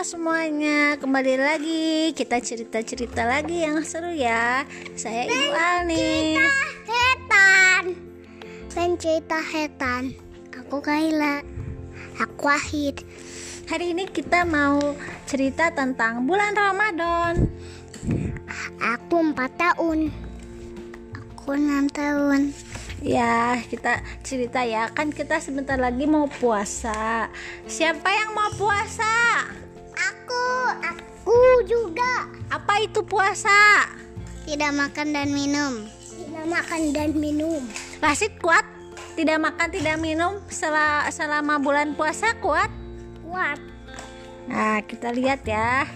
semuanya, kembali lagi kita cerita-cerita lagi yang seru ya. Saya Ibu Alnis. Hetan Pencerita Hetan Aku Kaila Aku Wahid Hari ini kita mau cerita tentang bulan Ramadan. Aku 4 tahun Aku 6 tahun Ya, kita cerita ya. Kan kita sebentar lagi mau puasa. Siapa yang mau puasa? Aku juga. Apa itu puasa? Tidak makan dan minum. Tidak makan dan minum. Rasid kuat? Tidak makan, tidak minum selama, selama bulan puasa kuat? Kuat. Nah, kita lihat ya.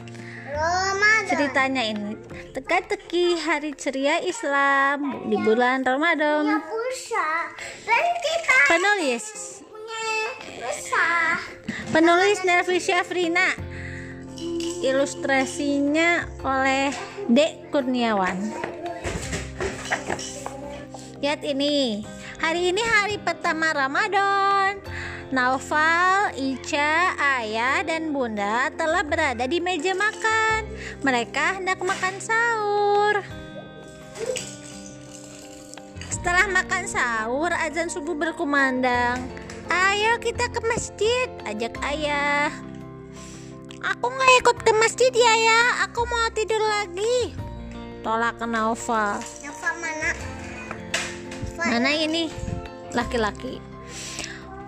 Ramadan. Ceritanya ini. Teka-teki hari ceria Islam di bulan Ramadan. Pulsa. Dan kita penulis. punya pulsa. Penulis Nervi Syafrina ilustrasinya oleh Dek Kurniawan lihat ini hari ini hari pertama Ramadan Naufal, Ica, Ayah, dan Bunda telah berada di meja makan. Mereka hendak makan sahur. Setelah makan sahur, azan subuh berkumandang. Ayo kita ke masjid, ajak ayah. Aku nggak ikut ke masjid ya ya, aku mau tidur lagi. Tolak Naufal. Nova mana? Mana ini? Laki-laki.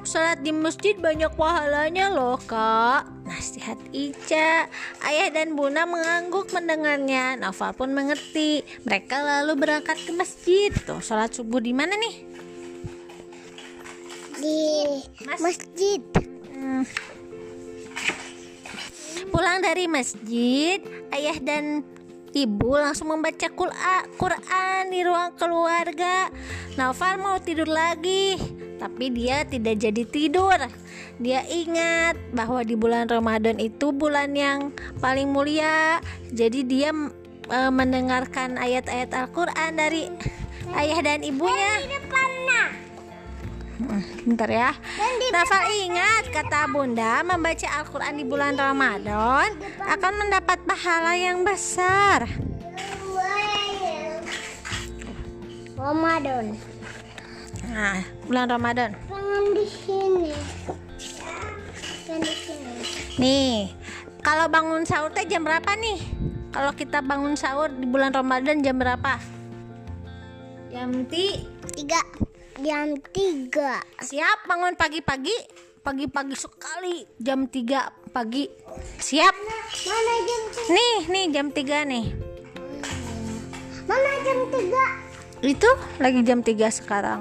Sholat di masjid banyak pahalanya loh kak Nasihat Ica Ayah dan Bunda mengangguk mendengarnya Nova pun mengerti Mereka lalu berangkat ke masjid Tuh sholat subuh di mana nih? Di Mas- masjid Hmm. Pulang dari masjid Ayah dan ibu langsung membaca Qur'a- Quran di ruang keluarga. Naufal mau tidur lagi tapi dia tidak jadi tidur. Dia ingat bahwa di bulan Ramadan itu bulan yang paling mulia. Jadi dia e, mendengarkan ayat-ayat Al-Quran dari ayah dan ibunya Bentar ya. Nafal ingat kata Bunda membaca Al-Quran di bulan Ramadan akan mendapat pahala yang besar. Ramadan Nah, bulan Ramadan. jangan di sini jangan di sini Nih, kalau bangun sahur teh jam berapa nih? Kalau kita bangun sahur di bulan Ramadan jam berapa? Jam ti. tiga jam tiga. Siap bangun pagi-pagi? Pagi-pagi sekali. Jam 3 pagi. Siap? mana jam tiga? Nih, nih jam 3 nih. mana jam tiga? Itu lagi jam 3 sekarang.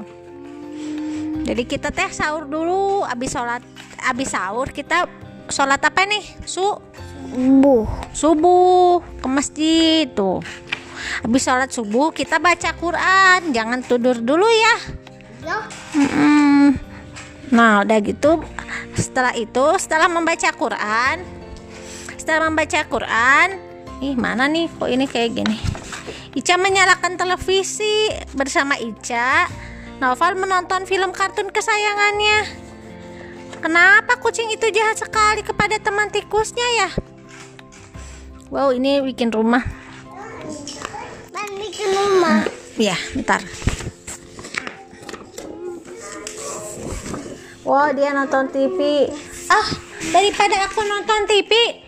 Jadi kita teh sahur dulu abis sholat abis sahur kita sholat apa nih? Su? Bu subuh ke masjid tuh. Abis sholat subuh kita baca Quran. Jangan tidur dulu ya ya Mm-mm. Nah, udah gitu setelah itu setelah membaca Quran setelah membaca Quran ih mana nih kok ini kayak gini Ica menyalakan televisi bersama Ica Noval menonton film kartun kesayangannya Kenapa kucing itu jahat sekali kepada teman tikusnya ya? Wow, ini bikin rumah. ke rumah Ya, Wow, dia nonton TV. Ah, daripada aku nonton TV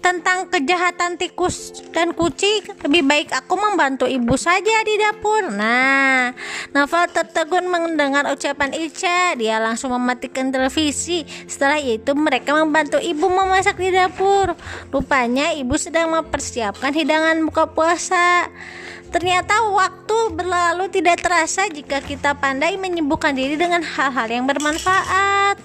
tentang kejahatan tikus dan kucing, lebih baik aku membantu ibu saja di dapur. Nah, Naval tertegun mendengar ucapan Ica. Dia langsung mematikan televisi. Setelah itu, mereka membantu ibu memasak di dapur. Rupanya, ibu sedang mempersiapkan hidangan buka puasa. Ternyata waktu berlalu tidak terasa jika kita pandai menyembuhkan diri dengan hal-hal yang bermanfaat.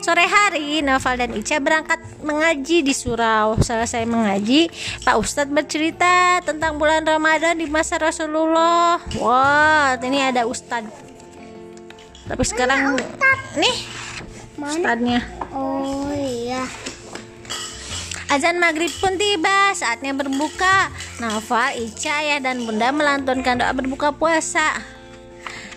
Sore hari, Noval dan Ica berangkat mengaji di surau. Selesai mengaji, Pak Ustadz bercerita tentang bulan Ramadan di masa Rasulullah. Wah, ini ada Ustadz. Tapi sekarang, nih, Ustadznya. oh iya Azan maghrib pun tiba, saatnya berbuka. Nafa, Ica, Ayah, dan Bunda melantunkan doa berbuka puasa.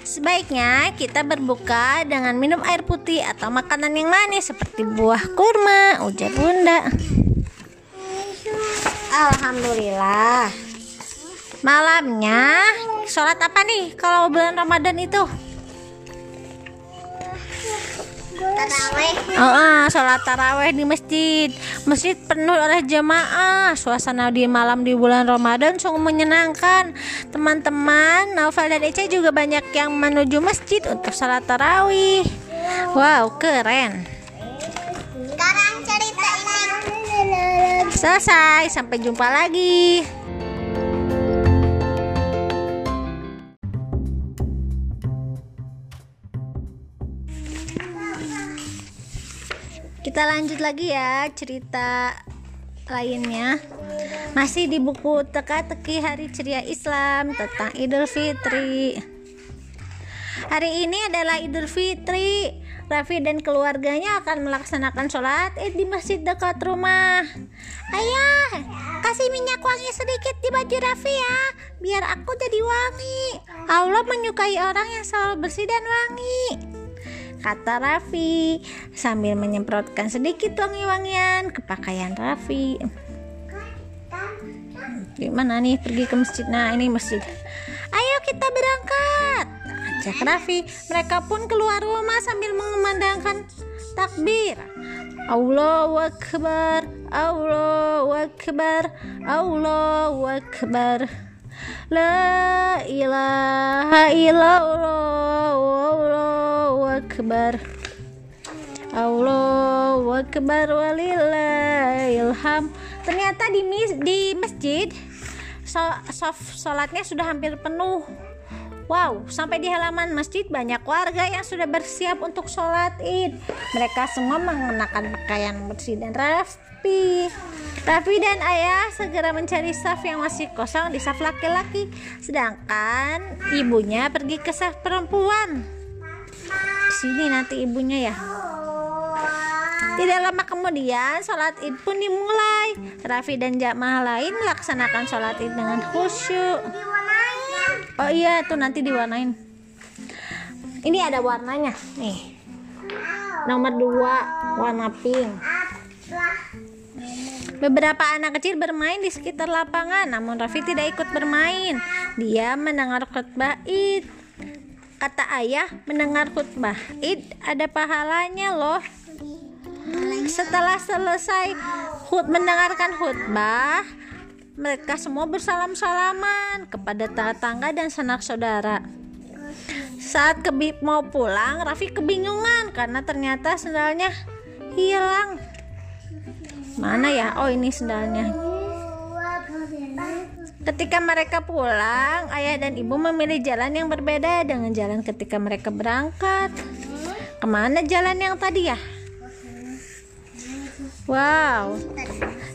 Sebaiknya kita berbuka dengan minum air putih atau makanan yang manis seperti buah kurma, ujar bunda. Alhamdulillah. Malamnya sholat apa nih kalau bulan Ramadan itu? Taraweh. Oh, ah, sholat taraweh di masjid. Masjid penuh oleh jemaah. Suasana di malam di bulan Ramadan sungguh menyenangkan. Teman-teman, Naufal dan Eca juga banyak yang menuju masjid untuk sholat tarawih. Wow, keren. Sekarang cerita ini. Selesai, sampai jumpa lagi. Kita lanjut lagi ya cerita lainnya. Masih di buku Teka-teki Hari Ceria Islam tentang Idul Fitri. Hari ini adalah Idul Fitri. Raffi dan keluarganya akan melaksanakan sholat id di masjid dekat rumah. Ayah, kasih minyak wangi sedikit di baju Raffi ya, biar aku jadi wangi. Allah menyukai orang yang selalu bersih dan wangi. Kata Raffi sambil menyemprotkan sedikit wangi-wangian ke pakaian Raffi. Gimana nih pergi ke masjid? Nah ini masjid. Ayo kita berangkat. Ajak Raffi. Mereka pun keluar rumah sambil mengumandangkan takbir. Allahu Akbar, Allahu Akbar, Allahu Akbar. La ilaha illallah, Allahu Akbar. Allahu Akbar walillahilham. Ternyata di mis- di masjid so- sof- sholatnya sudah hampir penuh. Wow, sampai di halaman masjid banyak warga yang sudah bersiap untuk sholat id. Mereka semua mengenakan pakaian bersih dan rapi. Raffi dan ayah segera mencari saf yang masih kosong di saf laki-laki, sedangkan ibunya pergi ke saf perempuan. Sini nanti ibunya ya. Tidak lama kemudian sholat id pun dimulai. Raffi dan jamaah lain melaksanakan sholat id dengan khusyuk. Oh iya tuh nanti diwarnain. Ini ada warnanya nih. Nomor dua warna pink. Beberapa anak kecil bermain di sekitar lapangan, namun Raffi tidak ikut bermain. Dia mendengar khutbah id. Kata ayah, mendengar khutbah id ada pahalanya loh. Setelah selesai khut mendengarkan khutbah, mereka semua bersalam-salaman kepada tetangga dan sanak saudara. Saat kebi mau pulang, Raffi kebingungan karena ternyata sendalnya hilang. Mana ya? Oh, ini sendalnya. Ketika mereka pulang, ayah dan ibu memilih jalan yang berbeda dengan jalan ketika mereka berangkat. Ke mana jalan yang tadi ya? Wow.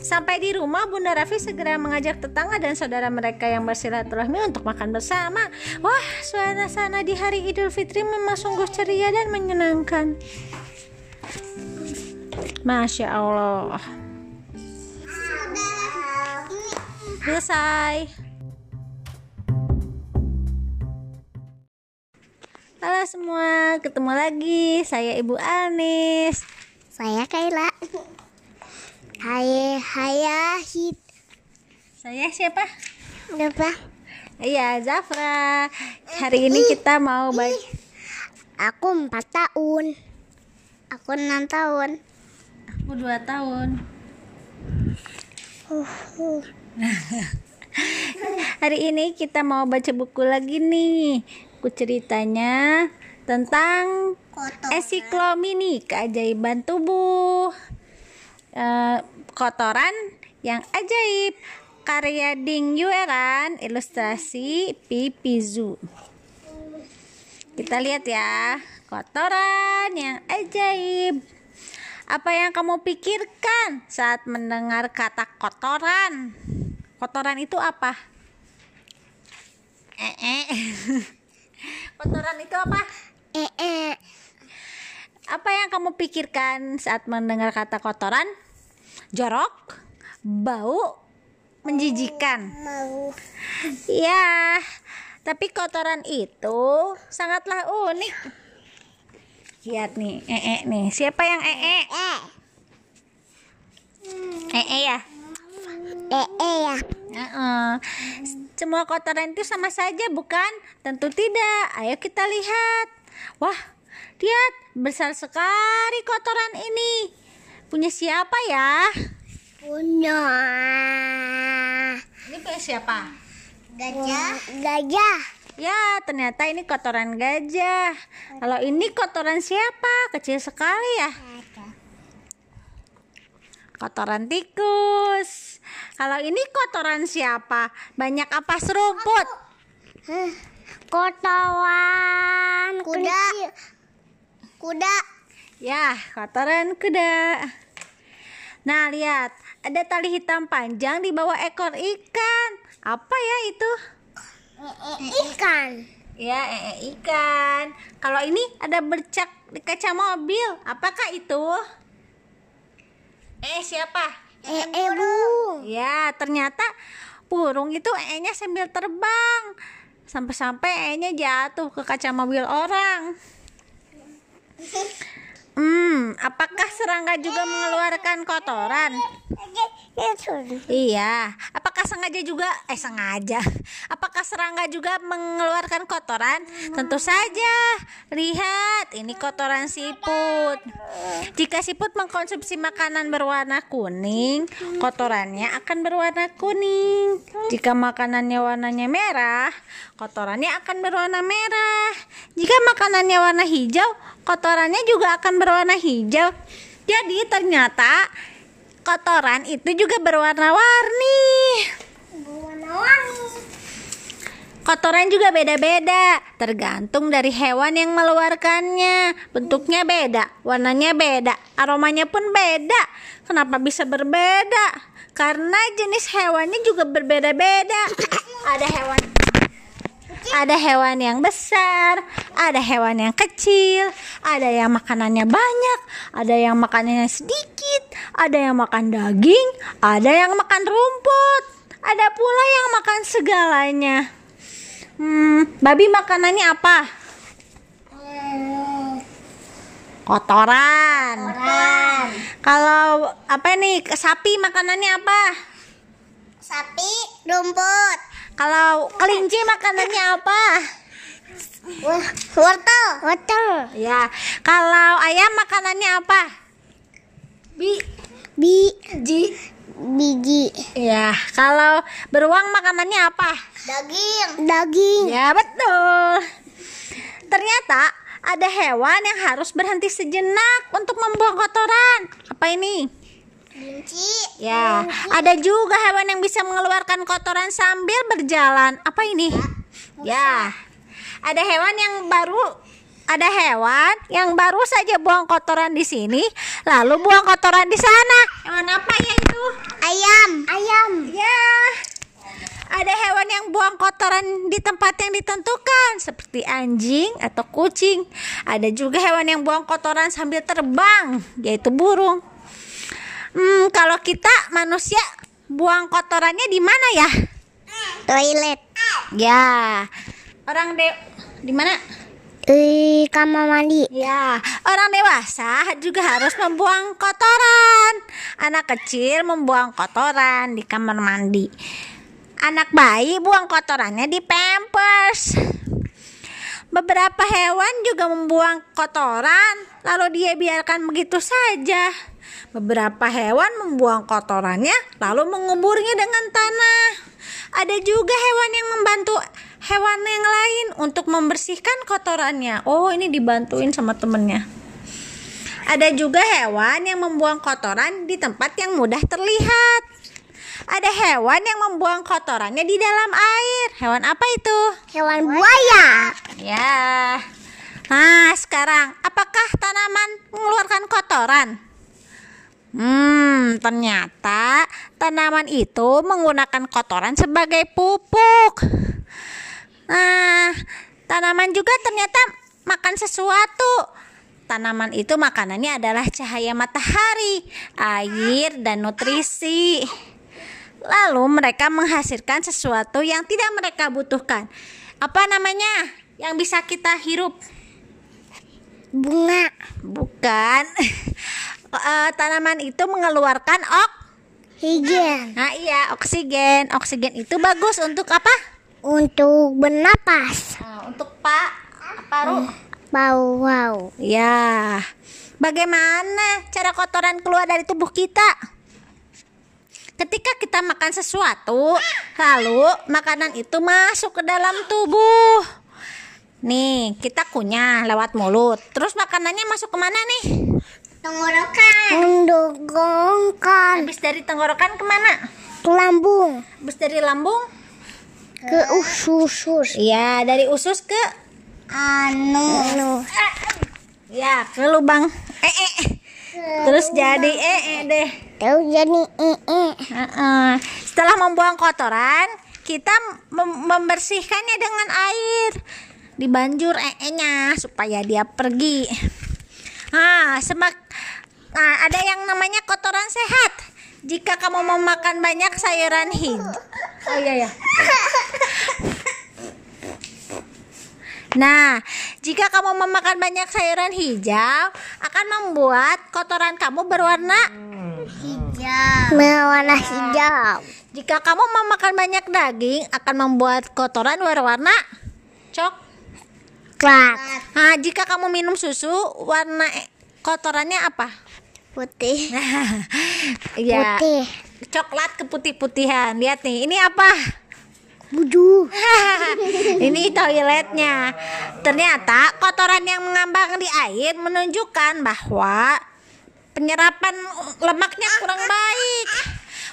Sampai di rumah, Bunda Raffi segera mengajak tetangga dan saudara mereka yang bersilaturahmi untuk makan bersama. Wah, suasana di hari Idul Fitri memang sungguh ceria dan menyenangkan. Masya Allah. Selesai. Halo semua, ketemu lagi. Saya Ibu Anis. Saya Kaila. Hai, hai, hit. Saya siapa? Apa? Iya, Zafra. Hari ini kita mau baca Aku empat tahun. Aku enam tahun. aku 2 tahun. Uh, Hari ini kita mau baca buku lagi nih. Buku ceritanya tentang Ensiklomini keajaiban tubuh. Eh, kotoran yang ajaib. Karya Ding Yueran, ilustrasi Pipizu. Kita lihat ya, kotoran yang ajaib. Apa yang kamu pikirkan saat mendengar kata kotoran? Kotoran itu apa? Eh, eh. kotoran itu apa? eh, eh. Apa yang kamu pikirkan saat mendengar kata kotoran? Jorok, bau, menjijikan. Mau. Ya, Tapi kotoran itu sangatlah unik. Lihat nih, ee nih. Siapa yang ee? Eh. Ee ya. Eh, eh ya. Heeh. Semua kotoran itu sama saja, bukan? Tentu tidak. Ayo kita lihat. Wah, lihat besar sekali kotoran ini. Punya siapa ya? Punya. Ini punya siapa? Gajah. Gajah. Ya, ternyata ini kotoran gajah. Kalau ini kotoran siapa? Kecil sekali ya. Kotoran tikus. Kalau ini kotoran siapa? Banyak apa serumput? Kotoran. Kuda. Kuda. Ya, kotoran kuda. Nah, lihat, ada tali hitam panjang di bawah ekor ikan. Apa ya itu? Ikan. Ya, ee ikan. Kalau ini ada bercak di kaca mobil. Apakah itu? Eh, siapa? Eh, eh burung. Ya, ternyata burung itu ee-nya sambil terbang. Sampai-sampai ee-nya jatuh ke kaca mobil orang. Hmm, apakah serangga juga mengeluarkan kotoran? Iya, apakah sengaja juga eh sengaja? Serangga juga mengeluarkan kotoran? Tentu saja. Lihat, ini kotoran siput. Jika siput mengkonsumsi makanan berwarna kuning, kotorannya akan berwarna kuning. Jika makanannya warnanya merah, kotorannya akan berwarna merah. Jika makanannya warna hijau, kotorannya juga akan berwarna hijau. Jadi ternyata kotoran itu juga berwarna-warni. Warna-warni. Kotoran juga beda-beda, tergantung dari hewan yang mengeluarkannya. Bentuknya beda, warnanya beda, aromanya pun beda. Kenapa bisa berbeda? Karena jenis hewannya juga berbeda-beda. Ada hewan ada hewan yang besar, ada hewan yang kecil, ada yang makanannya banyak, ada yang makanannya sedikit, ada yang makan daging, ada yang makan rumput, ada pula yang makan segalanya. Hmm, babi makanannya apa? Kotoran. Kalau apa nih sapi makanannya apa? Sapi, rumput. Kalau kelinci makanannya apa? Wortel. Wortel. Ya, kalau ayam makanannya apa? Bi, Bi, ji. Biji. Ya, kalau beruang makanannya apa? Daging. Daging. Ya, betul. Ternyata ada hewan yang harus berhenti sejenak untuk membuang kotoran. Apa ini? Kelinci. Ya, ada juga hewan yang bisa mengeluarkan kotoran sambil berjalan. Apa ini? Ya, ada hewan yang baru ada hewan yang baru saja buang kotoran di sini, lalu buang kotoran di sana. Hewan apa ya? Ayam. Ayam. Ya, ada hewan yang buang kotoran di tempat yang ditentukan, seperti anjing atau kucing. Ada juga hewan yang buang kotoran sambil terbang, yaitu burung. Hmm, kalau kita manusia buang kotorannya di mana ya? Toilet. Ya, orang de di mana? Di kamar mandi. Ya, orang dewasa juga harus membuang kotoran. Anak kecil membuang kotoran di kamar mandi. Anak bayi buang kotorannya di pampers. Beberapa hewan juga membuang kotoran, lalu dia biarkan begitu saja. Beberapa hewan membuang kotorannya, lalu menguburnya dengan tanah. Ada juga hewan yang membantu hewan yang lain untuk membersihkan kotorannya. Oh, ini dibantuin sama temennya. Ada juga hewan yang membuang kotoran di tempat yang mudah terlihat. Ada hewan yang membuang kotorannya di dalam air. Hewan apa itu? Hewan buaya. Ya. Nah, sekarang apakah tanaman mengeluarkan kotoran? Hmm, ternyata tanaman itu menggunakan kotoran sebagai pupuk. Nah, tanaman juga ternyata makan sesuatu. Tanaman itu makanannya adalah cahaya matahari, air, dan nutrisi. Lalu mereka menghasilkan sesuatu yang tidak mereka butuhkan. Apa namanya? Yang bisa kita hirup? Bunga. Bukan. Eh, tanaman itu mengeluarkan ok. Hijau. Nah, iya, oksigen. Oksigen itu bagus untuk apa? Untuk bernapas. Nah, untuk pak paru. Bau wow. Ya. Bagaimana cara kotoran keluar dari tubuh kita? Ketika kita makan sesuatu, lalu makanan itu masuk ke dalam tubuh. Nih, kita kunyah lewat mulut. Terus makanannya masuk ke mana nih? Tenggorokan. Tenggorokan. Habis dari tenggorokan ke mana? Ke lambung. Habis dari lambung? Ke usus. Iya, dari usus ke Anu. ya ke lubang eh, eh. Terus jadi eh, eh deh. Tahu jadi ee. Heeh. Setelah membuang kotoran, kita mem- membersihkannya dengan air. Dibanjur ee-nya supaya dia pergi. Ah, semak Nah, ada yang namanya kotoran sehat. Jika kamu mau makan banyak sayuran hijau. Oh iya ya. Nah, jika kamu memakan banyak sayuran hijau, akan membuat kotoran kamu berwarna Hijau. Berwarna hijau. Jika kamu memakan banyak daging, akan membuat kotoran berwarna coklat. Nah, jika kamu minum susu, warna kotorannya apa? Putih. Ya, Putih. coklat keputih-putihan. Lihat nih, ini apa? Buju. ini toiletnya. Ternyata kotoran yang mengambang di air menunjukkan bahwa penyerapan lemaknya kurang baik.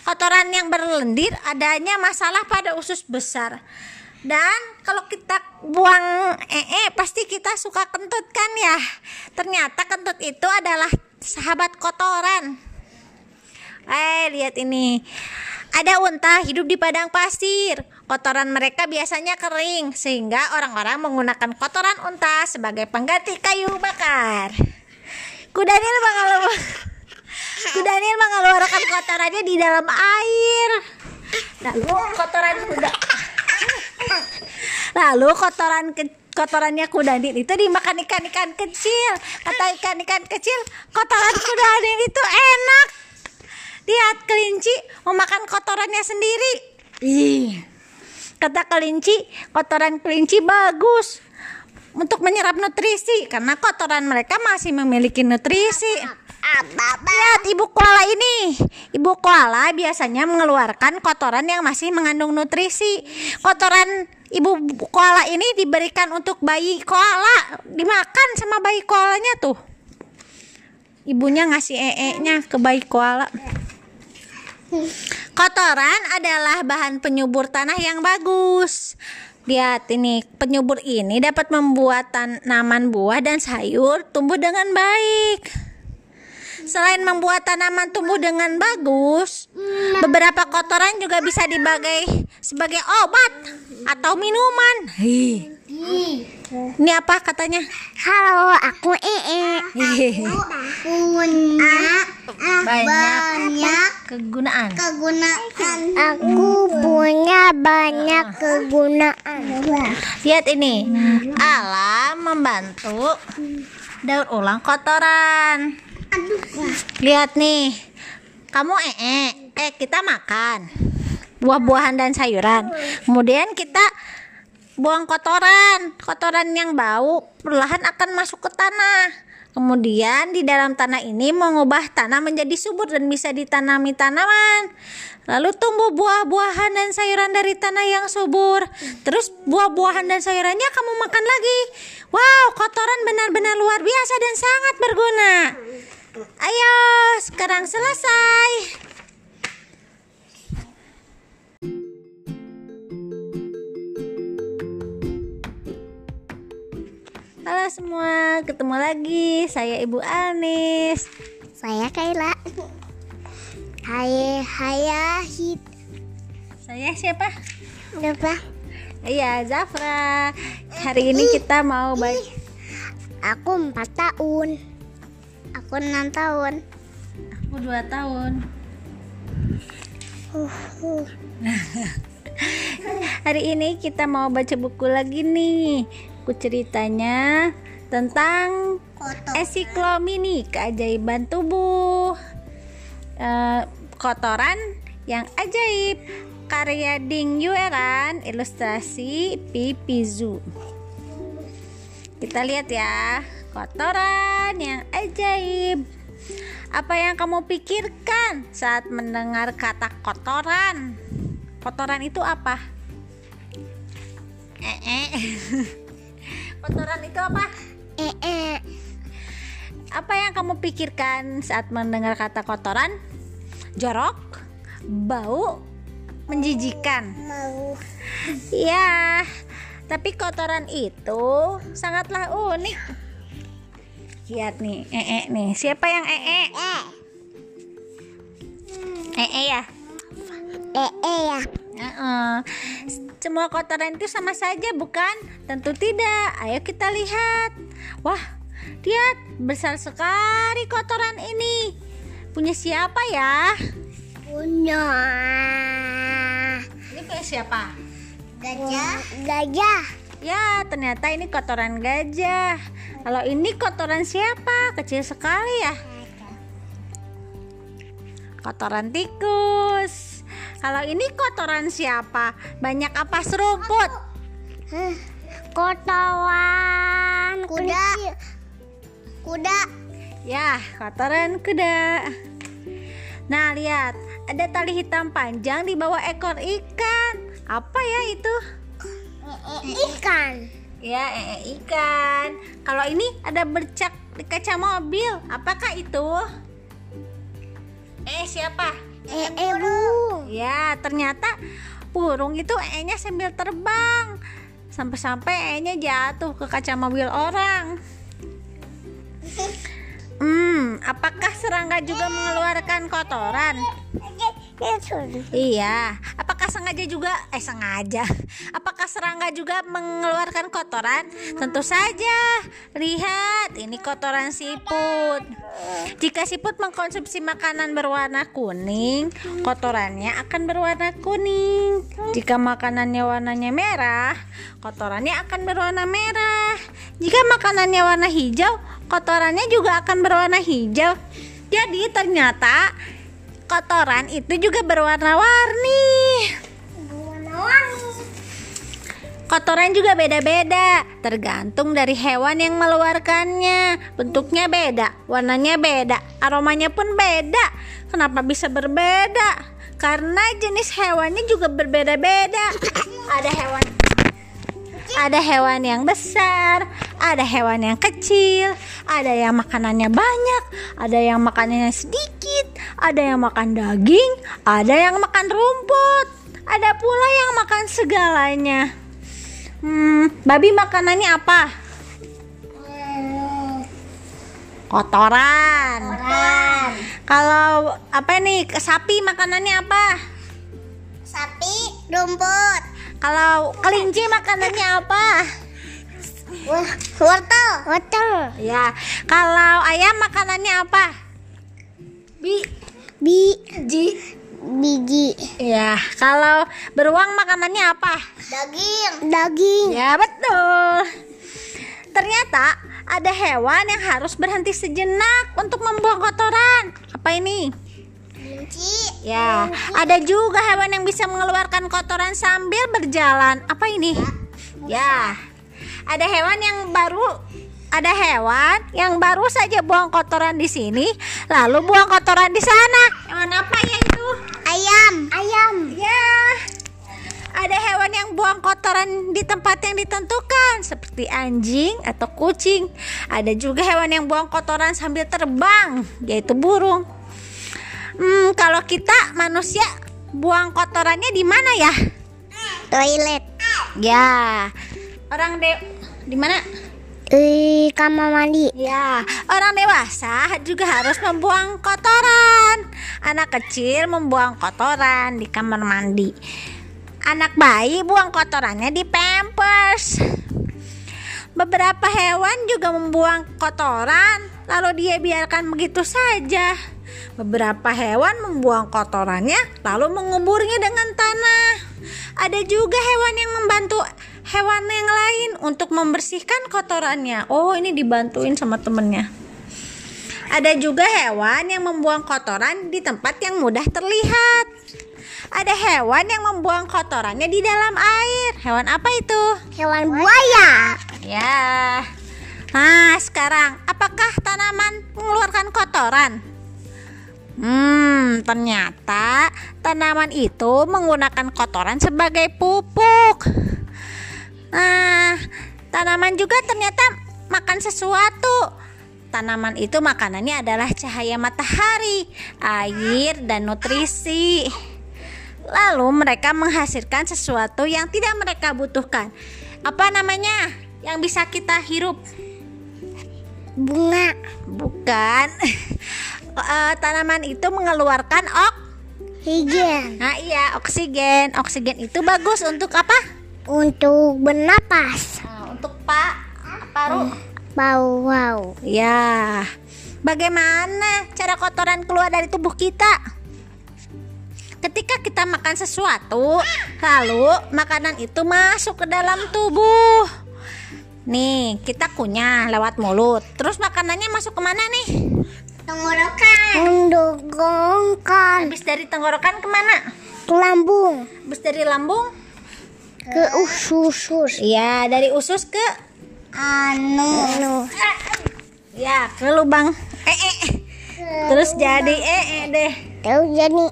Kotoran yang berlendir adanya masalah pada usus besar. Dan kalau kita buang ee pasti kita suka kentut kan ya. Ternyata kentut itu adalah sahabat kotoran. Eh, lihat ini. Ada unta hidup di padang pasir. Kotoran mereka biasanya kering, sehingga orang-orang menggunakan kotoran unta sebagai pengganti kayu bakar. Kudanil mengeluarkan Kudanil mengeluarkan kotorannya di dalam air. Lalu kotoran kuda Lalu kotoran ke kotorannya kudanil itu dimakan ikan-ikan kecil. Kata ikan-ikan kecil, kotoran kudanil itu enak. Lihat kelinci memakan kotorannya sendiri. Ih. Kata kelinci, kotoran kelinci bagus untuk menyerap nutrisi karena kotoran mereka masih memiliki nutrisi. Lihat ibu koala ini. Ibu koala biasanya mengeluarkan kotoran yang masih mengandung nutrisi. Kotoran ibu koala ini diberikan untuk bayi koala, dimakan sama bayi koalanya tuh. Ibunya ngasih ee-nya ke bayi koala. Kotoran adalah bahan penyubur tanah yang bagus. Lihat ini, penyubur ini dapat membuat tanaman buah dan sayur tumbuh dengan baik. Selain membuat tanaman tumbuh dengan bagus, beberapa kotoran juga bisa dibagai sebagai obat atau minuman. Ini apa katanya? Halo, aku ee. Punya Banyak kegunaan. kegunaan. Aku punya banyak kegunaan. Lihat ini, alam membantu daur ulang kotoran. Lihat nih, kamu ee, eh kita makan buah-buahan dan sayuran. Kemudian kita buang kotoran, kotoran yang bau perlahan akan masuk ke tanah. Kemudian di dalam tanah ini mengubah tanah menjadi subur dan bisa ditanami tanaman. Lalu tumbuh buah-buahan dan sayuran dari tanah yang subur. Terus buah-buahan dan sayurannya kamu makan lagi. Wow, kotoran benar-benar luar biasa dan sangat berguna. Ayo, sekarang selesai. Halo semua, ketemu lagi. Saya Ibu Anis. Saya Kaila. Hai, hai, hit. Saya siapa? Apa? Iya, Zafra. Hari ini kita mau baik. Aku empat tahun. Aku enam tahun. Aku dua tahun. Uh, uh. Hari ini kita mau baca buku lagi nih. Buku ceritanya tentang Kotor. Ensiklomini keajaiban tubuh. Eh, kotoran yang ajaib. Karya Ding Yueran, ilustrasi Pipizu. Kita lihat ya, kotoran yang ajaib. Apa yang kamu pikirkan saat mendengar kata kotoran? Kotoran itu apa? Eh, eh. Kotoran itu apa? Eh, eh. Apa yang kamu pikirkan saat mendengar kata kotoran? Jorok, bau, menjijikan. Mau. Ya, tapi kotoran itu sangatlah unik. Lihat nih, ee nih. Siapa yang ee? Eh. Ee ya. Eh, eh ya. Heeh. Semua kotoran itu sama saja, bukan? Tentu tidak. Ayo kita lihat. Wah, lihat besar sekali kotoran ini. Punya siapa ya? Punya. Ini punya siapa? Gajah. Gajah. Ya, ternyata ini kotoran gajah. Kalau ini kotoran siapa? Kecil sekali ya. Kotoran tikus. Kalau ini kotoran siapa? Banyak apa seruput? Hah, Kotoran. Kuda. Kuda. Ya, kotoran kuda. Nah, lihat, ada tali hitam panjang di bawah ekor ikan. Apa ya itu? Ikan. Ya, ee ikan. Kalau ini ada bercak di kaca mobil. Apakah itu? Eh, siapa? Eh, eh, burung. Ya, ternyata burung itu e-nya sambil terbang. Sampai-sampai e-nya jatuh ke kaca mobil orang. Hmm, apakah serangga juga mengeluarkan kotoran? Iya, sengaja juga eh sengaja? Apakah serangga juga mengeluarkan kotoran? Tentu saja. Lihat, ini kotoran siput. Jika siput mengkonsumsi makanan berwarna kuning, kotorannya akan berwarna kuning. Jika makanannya warnanya merah, kotorannya akan berwarna merah. Jika makanannya warna hijau, kotorannya juga akan berwarna hijau. Jadi ternyata kotoran itu juga berwarna-warni. Kotoran juga beda-beda, tergantung dari hewan yang mengeluarkannya. Bentuknya beda, warnanya beda, aromanya pun beda. Kenapa bisa berbeda? Karena jenis hewannya juga berbeda-beda. Ada hewan ada hewan yang besar, ada hewan yang kecil, ada yang makanannya banyak, ada yang makanannya sedikit, ada yang makan daging, ada yang makan rumput, ada pula yang makan segalanya. Hmm, babi makanannya apa? Kotoran. Kotoran. Kalau apa nih? Sapi makanannya apa? Sapi, rumput. Kalau kelinci makanannya apa? Wortel. Wortel. Ya, kalau ayam makanannya apa? Bi, Biji. Biji. ya. Kalau beruang makanannya apa? Daging. Daging. Ya betul. Ternyata ada hewan yang harus berhenti sejenak untuk membuang kotoran. Apa ini? Kelinci. Ya, ada juga hewan yang bisa mengeluarkan kotoran sambil berjalan. Apa ini? Ya, ada hewan yang baru ada hewan yang baru saja buang kotoran di sini, lalu buang kotoran di sana. Hewan apa ya itu? Ayam. Ayam. Ya, ada hewan yang buang kotoran di tempat yang ditentukan, seperti anjing atau kucing. Ada juga hewan yang buang kotoran sambil terbang, yaitu burung. Hmm, kalau kita manusia buang kotorannya di mana ya? Toilet. Ya, orang de di mana? Di kamar mandi. Ya, orang dewasa juga harus membuang kotoran. Anak kecil membuang kotoran di kamar mandi. Anak bayi buang kotorannya di pampers. Beberapa hewan juga membuang kotoran, lalu dia biarkan begitu saja. Beberapa hewan membuang kotorannya, lalu menguburnya dengan tanah. Ada juga hewan yang membantu hewan yang lain untuk membersihkan kotorannya. Oh, ini dibantuin sama temennya. Ada juga hewan yang membuang kotoran di tempat yang mudah terlihat. Ada hewan yang membuang kotorannya di dalam air. Hewan apa itu? Hewan buaya. Ya. Nah, sekarang apakah tanaman mengeluarkan kotoran? Hmm, ternyata tanaman itu menggunakan kotoran sebagai pupuk. Nah, tanaman juga ternyata makan sesuatu. Tanaman itu makanannya adalah cahaya matahari, air, dan nutrisi. Lalu mereka menghasilkan sesuatu yang tidak mereka butuhkan. Apa namanya? Yang bisa kita hirup? Bunga. Bukan. Eh, tanaman itu mengeluarkan ok. Hijau. Nah, iya, oksigen. Oksigen itu bagus untuk apa? Untuk bernapas. Nah, untuk pak paru. Bau wow. Ya. Bagaimana cara kotoran keluar dari tubuh kita? Ketika kita makan sesuatu, lalu makanan itu masuk ke dalam tubuh. Nih, kita kunyah lewat mulut. Terus makanannya masuk ke mana nih? Tenggorokan. Mendogongkan. Habis dari tenggorokan ke mana? Ke lambung. Habis dari lambung? Ke usus. Iya, dari usus ke Anu. ya ke lubang eh, eh. Terus jadi eh, eh deh. Tahu jadi.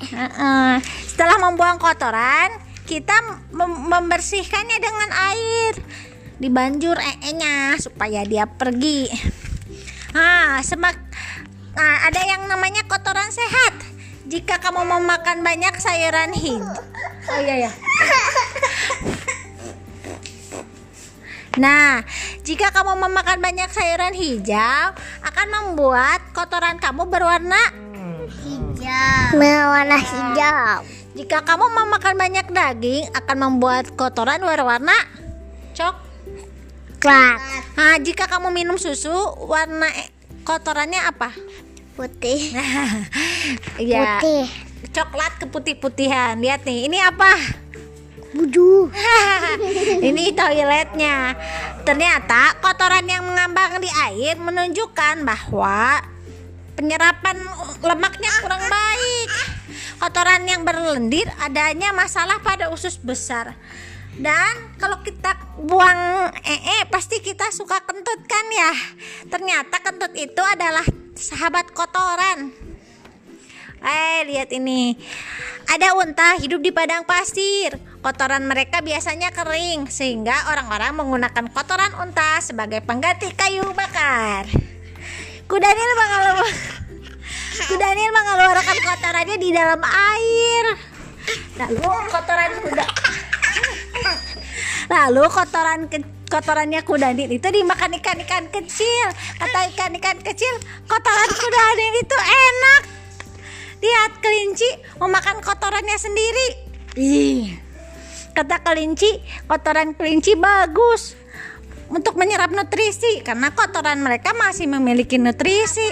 Heeh. Setelah membuang kotoran, kita mem- membersihkannya dengan air. Dibanjur ee-nya supaya dia pergi. Ah, semak Nah, ada yang namanya kotoran sehat. Jika kamu mau makan banyak sayuran hijau. Oh iya ya. Nah, jika kamu memakan banyak sayuran hijau, akan membuat kotoran kamu berwarna Hijau. Berwarna hijau. Jika kamu memakan banyak daging, akan membuat kotoran berwarna cok. Coklat. Nah, jika kamu minum susu, warna e- kotorannya apa? Putih. Ya, Putih. coklat keputih-putihan. Lihat nih, ini apa? Buju. ini toiletnya. Ternyata kotoran yang mengambang di air menunjukkan bahwa penyerapan lemaknya kurang baik. Kotoran yang berlendir adanya masalah pada usus besar. Dan kalau kita buang ee pasti kita suka kentut kan ya. Ternyata kentut itu adalah sahabat kotoran. Eh, lihat ini. Ada unta hidup di padang pasir. Kotoran mereka biasanya kering, sehingga orang-orang menggunakan kotoran unta sebagai pengganti kayu bakar. Kudanil mengeluarkan Kudanil mengeluarkan kotorannya di dalam air. Lalu kotoran kuda Lalu kotoran ke- kotorannya kudanil itu dimakan ikan-ikan kecil. Kata ikan-ikan kecil, kotoran kudanil itu enak. Lihat kelinci memakan kotorannya sendiri. Ih. Kata kelinci, kotoran kelinci bagus untuk menyerap nutrisi karena kotoran mereka masih memiliki nutrisi.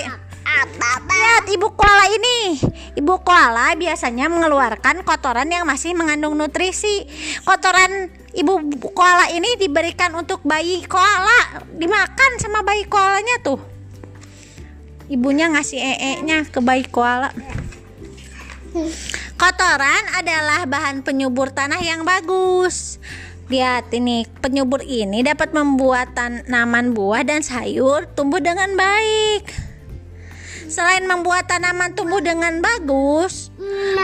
Lihat ibu koala ini. Ibu koala biasanya mengeluarkan kotoran yang masih mengandung nutrisi. Kotoran ibu koala ini diberikan untuk bayi koala, dimakan sama bayi koalanya tuh. Ibunya ngasih ee-nya ke bayi koala. Kotoran adalah bahan penyubur tanah yang bagus. Lihat ini, penyubur ini dapat membuat tanaman buah dan sayur tumbuh dengan baik. Selain membuat tanaman tumbuh dengan bagus,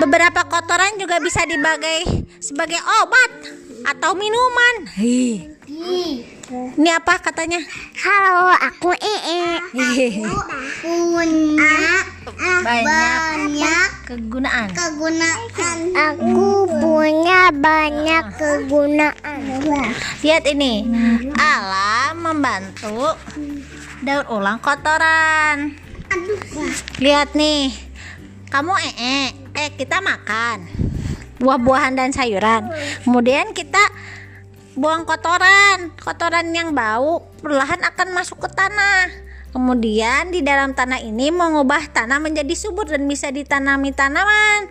beberapa kotoran juga bisa dibagai sebagai obat atau minuman. Hih. Ini apa katanya? Halo, aku ee. Punya Banyak kegunaan. kegunaan. Aku punya banyak kegunaan. Lihat ini, alam membantu daur ulang kotoran. Lihat nih, kamu ee, eh kita makan buah-buahan dan sayuran. Kemudian kita buang kotoran, kotoran yang bau perlahan akan masuk ke tanah. Kemudian di dalam tanah ini mengubah tanah menjadi subur dan bisa ditanami tanaman.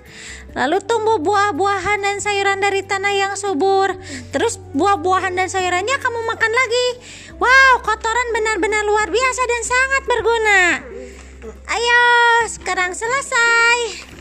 Lalu tumbuh buah-buahan dan sayuran dari tanah yang subur. Terus buah-buahan dan sayurannya kamu makan lagi. Wow, kotoran benar-benar luar biasa dan sangat berguna. Ayo, sekarang selesai.